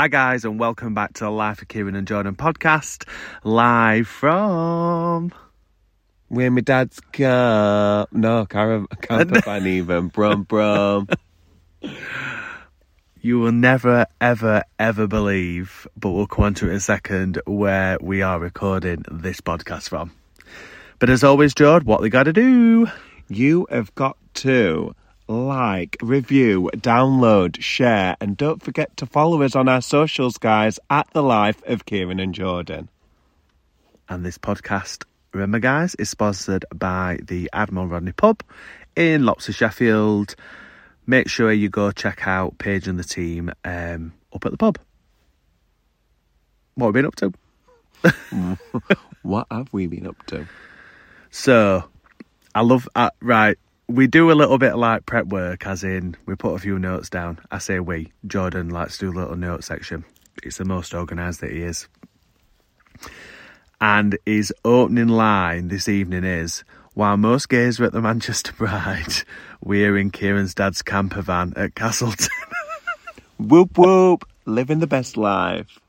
Hi, guys, and welcome back to the Life of Kieron and Jordon podcast, live from. Where my dad's car. No, car- camper van even. Brum, brum. You will never, ever, ever believe, but we'll come on to it in a second, where we are recording this podcast from. But as always, Jord, what they got to do? You have got to like, review, download, share, and don't forget to follow us on our socials, guys, at The Life of Kieron and Jordon. And this podcast, remember, guys, is sponsored by the Admiral Rodney Pub in Loxley, Sheffield. Make sure you go check out Paige and the team um, up at the pub. What have we been up to? what have we been up to? So, I love, uh, right, we do a little bit of like prep work, as in we put a few notes down. I say we. Jordon likes to do a little note section. It's the most organised that he is. And his opening line this evening is While most gays are at the Manchester Pride, we're in Kieron's dad's camper van at Castleton. whoop whoop, living the best life.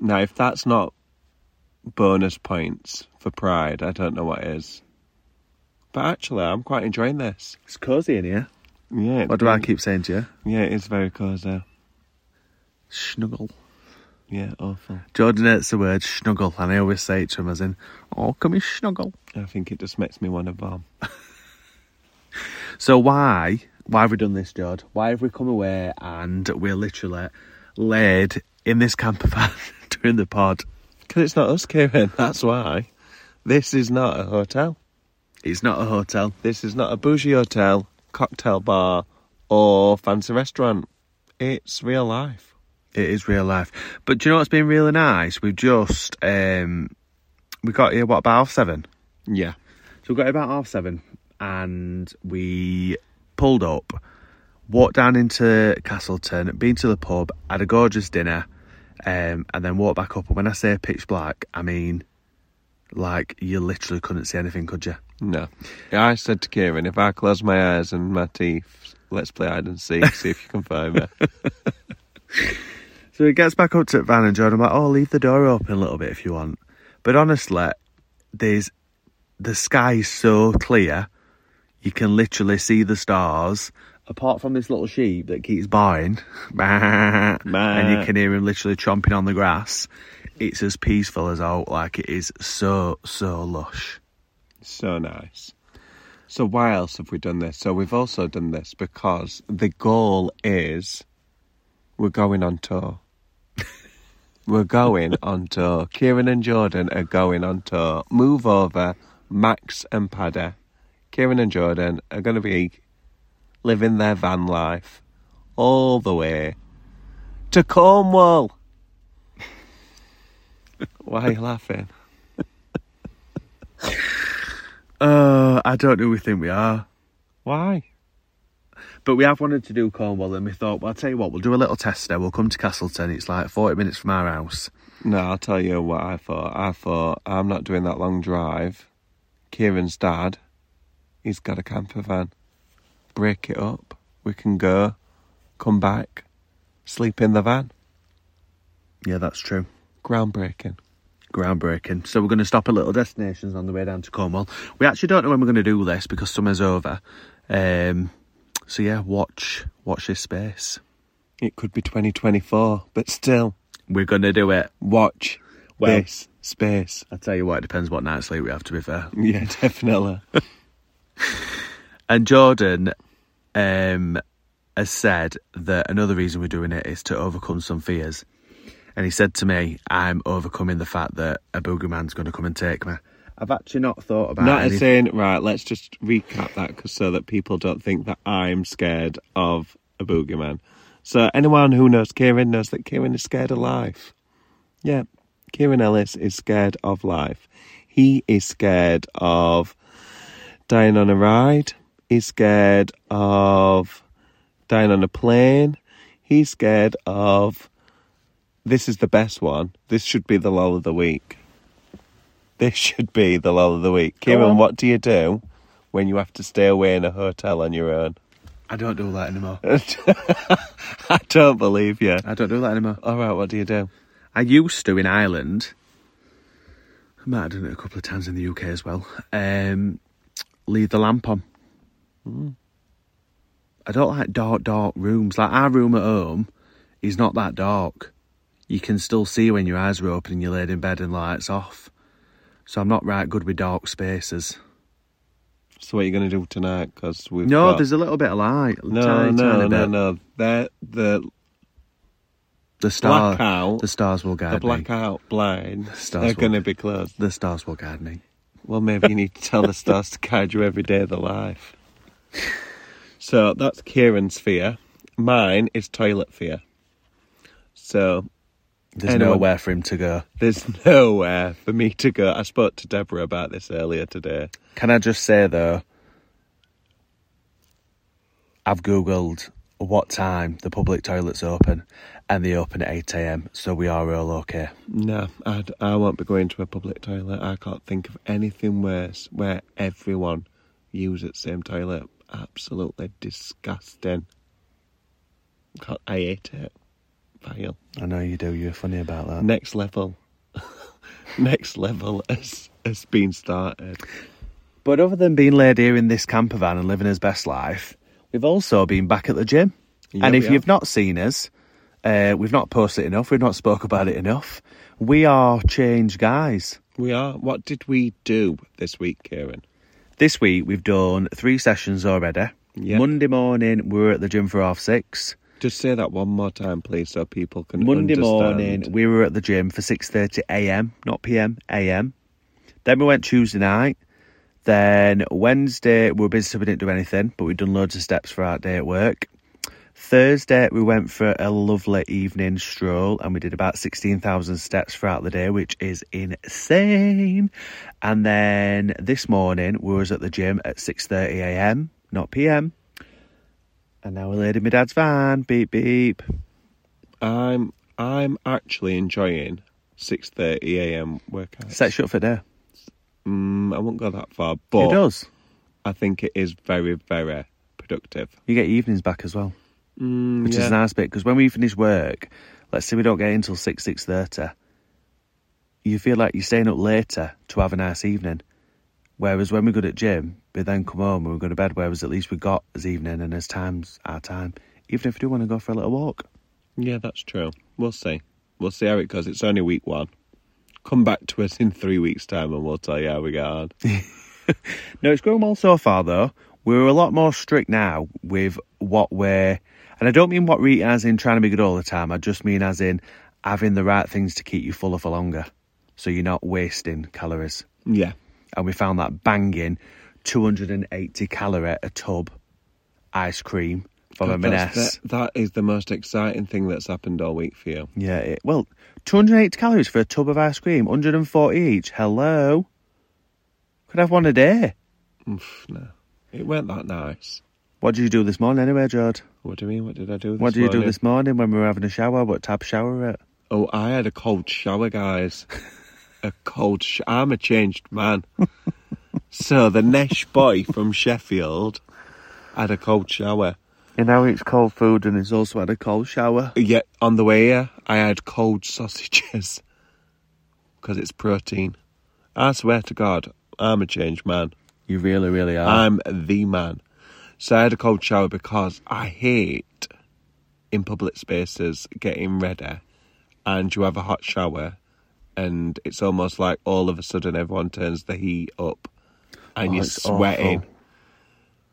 Now, if that's not bonus points for Pride, I don't know what is. But actually, I'm quite enjoying this. It's cosy in here. Yeah. What do I keep saying to you? Yeah, it's very cosy. Snuggle. Yeah, awful. Jordon hates the word snuggle, and I always say it to him as in, "Oh, come here, snuggle." I think it just makes me want to bomb. so why, why have we done this, Jord? Why have we come away and we're literally laid in this camper van during the pod? Because it's not us, Kieron. That's why. This is not a hotel. It's not a hotel. This is not a bougie hotel, cocktail bar, or fancy restaurant. It's real life. It is real life. But do you know what's been really nice? We've just um we got here what about half seven? Yeah. So we got here about half seven and we pulled up, walked down into Castleton, been to the pub, had a gorgeous dinner, um, and then walked back up. And when I say pitch black, I mean like you literally couldn't see anything, could you? No. I said to Kieron, if I close my eyes and my teeth, let's play hide and seek, see if you can find me. so he gets back up to Van and John. I'm like, oh, leave the door open a little bit if you want. But honestly, there's the sky's so clear, you can literally see the stars. Apart from this little sheep that keeps baaing, and you can hear him literally chomping on the grass, it's as peaceful as out. Like it is so so lush. So nice. So why else have we done this? So we've also done this because the goal is we're going on tour. we're going on tour. Kieron and Jordon are going on tour. Move over, Max and Paddy. Kieron and Jordon are going to be living their van life all the way to Cornwall. Why are you laughing? Uh, I don't know. Who we think we are. Why? But we have wanted to do Cornwall, and we thought, well, I'll tell you what, we'll do a little test there. We'll come to Castleton. It's like 40 minutes from our house. No, I'll tell you what I thought. I thought, I'm not doing that long drive. Kieron's dad, he's got a camper van. Break it up. We can go, come back, sleep in the van. Yeah, that's true. Groundbreaking groundbreaking. So we're going to stop at little destinations on the way down to Cornwall. We actually don't know when we're going to do this because summer's over. Um, so yeah, watch watch this space. It could be 2024, but still, we're going to do it. Watch well, this space. I tell you what, it depends what night's sleep we have. To be fair, yeah, definitely. and Jordon um, has said that another reason we're doing it is to overcome some fears and he said to me, "I'm overcoming the fact that a boogeyman's going to come and take me." I've actually not thought about. Not anything. saying right. Let's just recap that so that people don't think that I'm scared of a boogeyman. So anyone who knows Kieron knows that Kieron is scared of life. Yeah, Kieron Ellis is scared of life. He is scared of dying on a ride. He's scared of dying on a plane. He's scared of this is the best one. This should be the lull of the week. This should be the lull of the week. Kieron, what do you do when you have to stay away in a hotel on your own? I don't do that anymore. I don't believe you. I don't do that anymore. All right, what do you do? I used to in Ireland. I might have done it a couple of times in the UK as well. Um, leave the lamp on. I don't like dark, dark rooms. Like our room at home is not that dark. You can still see when your eyes are open and you're laid in bed and lights off. So I'm not right good with dark spaces. So what are you going to do tonight? Because we've no, got... there's a little bit of light. no, tiny, no, tiny no, bit. no. They're, the The star, blackout, the stars will guide the me. blackout blinds Stars are going to be closed. The stars will guide me. Well, maybe you need to tell the stars to guide you every day of the life. So that's Kieron's fear. Mine is toilet fear. So There's Anyone- um, nowhere for him to go. there's nowhere for me to go. I spoke to Deborah about this earlier today. Can I just say though, I've googled what time the public toilets open, and they open at eight a.m. So we are all okay. No, I'd, I won't be going to a public toilet. I can't think of anything worse where everyone uses the same toilet. Absolutely disgusting. I hate it. I know you do. You're funny about that. Next level. Next level has, has been started. But other than being laid here in this camper van and living his best life, we've also been back at the gym. Yeah, and if you've not seen us, uh, we've not posted enough. We've not spoke about it enough. We are changed guys. We are. What did we do this week, Kieron? This week we've done three sessions already. Yep. Monday morning we were at the gym for half six. Just say that one more time, please, so people can Monday understand. morning we were at the gym for 6:30 a.m. not p.m. a.m. Then we went Tuesday night. Then Wednesday we were busy so we didn't do anything, but we'd done loads of steps for our day at work. Thursday we went for a lovely evening stroll and we did about 16,000 steps throughout the day, which is insane. And then this morning we was at the gym at 6:30 a.m. not p.m. And now we're laid in my dad's van. Beep beep. I'm I'm actually enjoying 6:30 a.m. workouts. Set you up for there. Mm, I won't go that far, but it does. I think it is very, very productive. You get evenings back as well, Mm, which is yeah. a nice bit because when we finish work, let's say we don't get in until six six thirty, you feel like you're staying up later to have a nice evening. Whereas when we're good at gym, we then come home and we go to bed. Whereas at least we got as evening and as times our time. Even if we do want to go for a little walk, Yeah, that's true. We'll see. We'll see how it goes. It's only week one. Come back to us in three weeks' time and we'll tell you how we get on. No, it's going well so far though. We're a lot more strict now with what we're, and I don't mean what we're eating as in trying to be good all the time. I just mean as in having the right things to keep you fuller for longer, so you're not wasting calories. Yeah. And we found that banging 280 calorie a tub ice cream from God, M&S. that, that is the most exciting thing that's happened all week for you. Yeah, it, well, 280 calories for a tub of ice cream, 140 each. Hello, could have one a day. Oof, no. It weren't that nice. What did you do this morning anyway, Jord? What do you mean? What did I do this What did you do this morning when we were having a shower? What tab shower it? Oh, I had a cold shower, guys. a cold sh- I'm a changed man. so the Nesh boy from Sheffield had a cold shower. And now it's cold food and he's also had a cold shower. Yet on the way here, I had cold sausages because it's protein. I swear to God, I'm a changed man. You really, really are. I'm the man. So I had a cold shower because I hate in public spaces getting ready and you have a hot shower and it's almost like all of a sudden everyone turns the heat up and Oh, you're sweating. awful.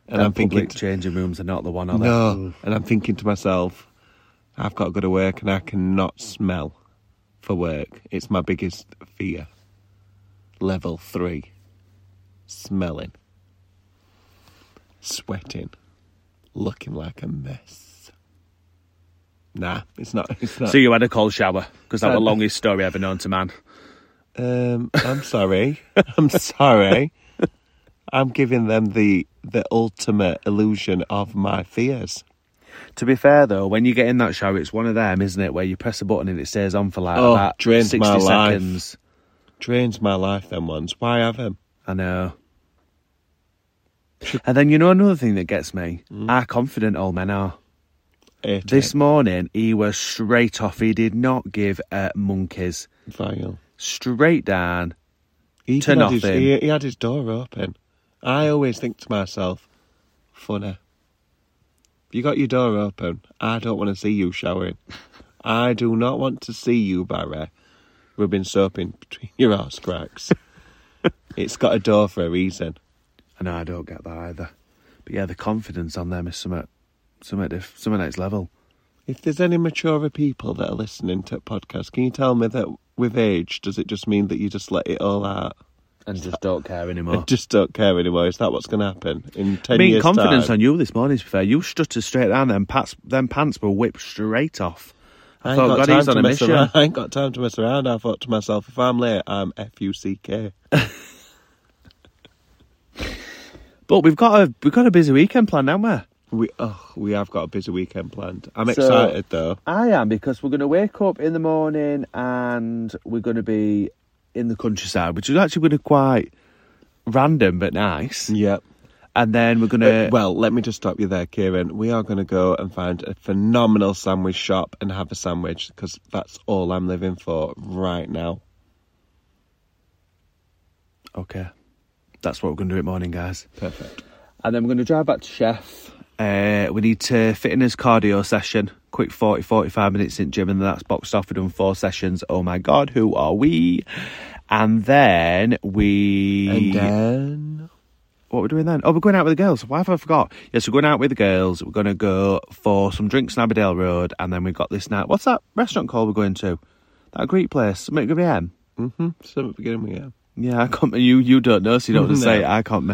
And Them I'm thinking, changing rooms are not the one, are they? no. And I'm thinking to myself, I've got to go to work and I cannot smell for work. It's my biggest fear. Level three. Smelling. Sweating. Looking like a mess. Nah, it's not. It's not. So you had a cold shower because that's was the longest story ever known to man. Um, I'm sorry. I'm sorry. I'm giving them the the ultimate illusion of my fears. To be fair though, when you get in that shower, it's one of them, isn't it, where you press a button and it stays on for like Oh, about drains 60 my life. seconds. Drains my life. Them ones. Why have them? I know. And then you know another thing that gets me? Hmm? How confident all men are. Ate This it. morning, he was straight off. He did not give a monkeys. vile. Straight down. He, To had his, nothing. he, he had his door open. I always think to myself, funny. You got your door open. I don't want to see you showering. I do not want to see you, Barry, rubbing soap in between your arse cracks. it's got a door for a reason. I know I don't get that either. But yeah, the confidence on them is something, something, diff- something next level. If there's any maturer people that are listening to podcasts, can you tell me that with age, does it just mean that you just let it all out And just don't care anymore. and just don't care anymore? Is that what's going to happen in ten I mean, years' confidence time? on you this morning, to be fair. You stuttered straight down, then pants, them pants were whipped straight off. I, I ain't thought, got God, time he's on to a mess mission. around. I ain't got time to mess around. I thought to myself, if I'm late, I'm F U C K. But we've got a we've got a busy weekend planned, haven't we? We oh, we have got a busy weekend planned. I'm So- excited though. I am because we're going to wake up in the morning and we're going to be in the countryside, which is actually going to be quite random but nice. Yep. And then we're going Uh, to well, let me just stop you there, Kieron. We are going to go and find a phenomenal sandwich shop and have a sandwich because that's all I'm living for right now. okay. That's what we're going to do at morning, guys. Perfect. And then we're going to drive back to Sheff. Uh, we need to fit in his cardio session. Quick 40, 45 minutes in gym, and that's boxed off. We've done four sessions. Oh my God, who are we? And then we. And then What we're doing then? Oh, we're going out with the girls. Why have I forgot? Yes, we're going out with the girls. We're going to go for some drinks on Abbeydale Road, and then we've got this night. What's that restaurant called we're going to? That Greek place, Good AM. mm-hmm. So beginning we have. Yeah, I can't. You you don't know, so you don't want to No. say it. I can't.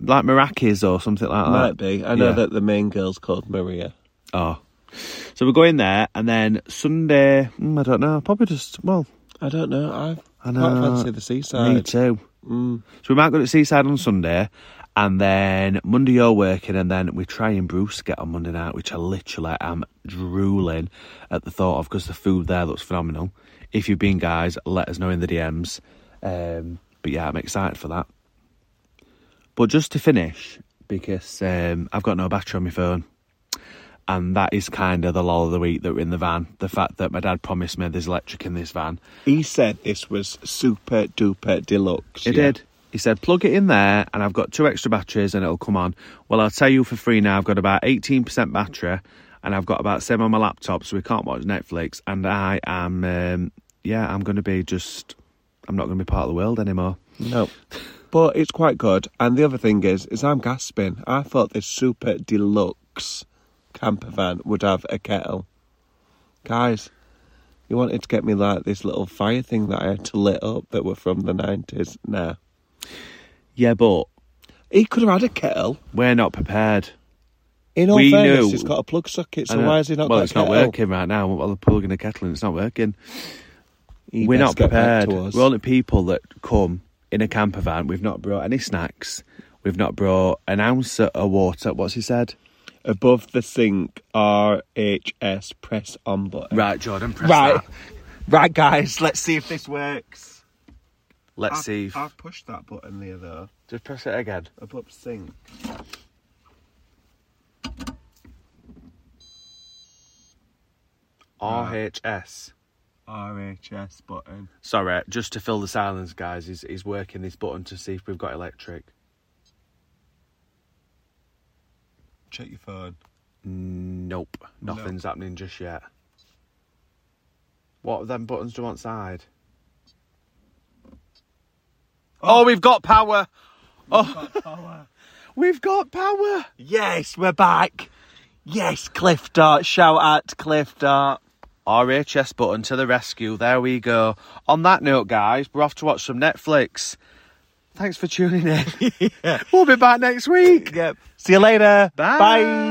Like Marrakech or something like that. Might be. I know Yeah. that the main girl's called Maria. Oh. So we're going there, and then Sunday, mm, I don't know, probably just, well, I don't know. I I know. quite fancy the seaside. me too. Mm. So we might go to Seaside on Sunday, and then Monday you're working, and then we try and Bruce get on Monday night, which I literally am drooling at the thought of because the food there looks phenomenal. If you've been, guys, let us know in the DMs. Um, but yeah, I'm excited for that. But just to finish, because um, I've got no battery on my phone. And that is kind of the lull of the week that we're in the van. The fact that my dad promised me there's electric in this van. He said this was super duper deluxe. It yeah? did. He said, plug it in there, and I've got two extra batteries, and it'll come on. Well, I'll tell you for free now, I've got about 18% battery, and I've got about same on my laptop, so we can't watch Netflix. And I am, um, yeah, I'm going to be just, I'm not going to be part of the world anymore. No. But it's quite good. And the other thing is, is I'm gasping. I thought this super deluxe camper van would have a kettle. Guys, you wanted to get me like this little fire thing that I had to lit up that were from the 90s. Nah. Yeah, but He could have had a kettle. we're not prepared. In all We fairness, knew- he's got a plug socket, so why is he not well, it's a not working right now. Well, they're plugging a kettle and it's not working. We're not prepared. We're only people that come in a camper van. We've not brought any snacks. We've not brought an ounce of water. What's he said? Above the sink, RHS, press on button. Right, Jordon, press Right. that. Right, guys, let's see if this works. Let's I've, see. If, I've pushed that button there, though. just press it again. Above sink. RHS. RHS button. Sorry, just to fill the silence, guys. He's, he's working this button to see if we've got electric. Check your phone. Nope, nothing's happening just yet. What them buttons do on side? Oh, oh we've got power. Oh, power. we've got power. Yes, we're back. Yes, Cliff Dart. Shout out to Cliff Dart. RHS button to the rescue. There we go. On that note, guys, we're off to watch some Netflix. Thanks for tuning in. We'll be back next week. Yep. See you later. Bye. Bye.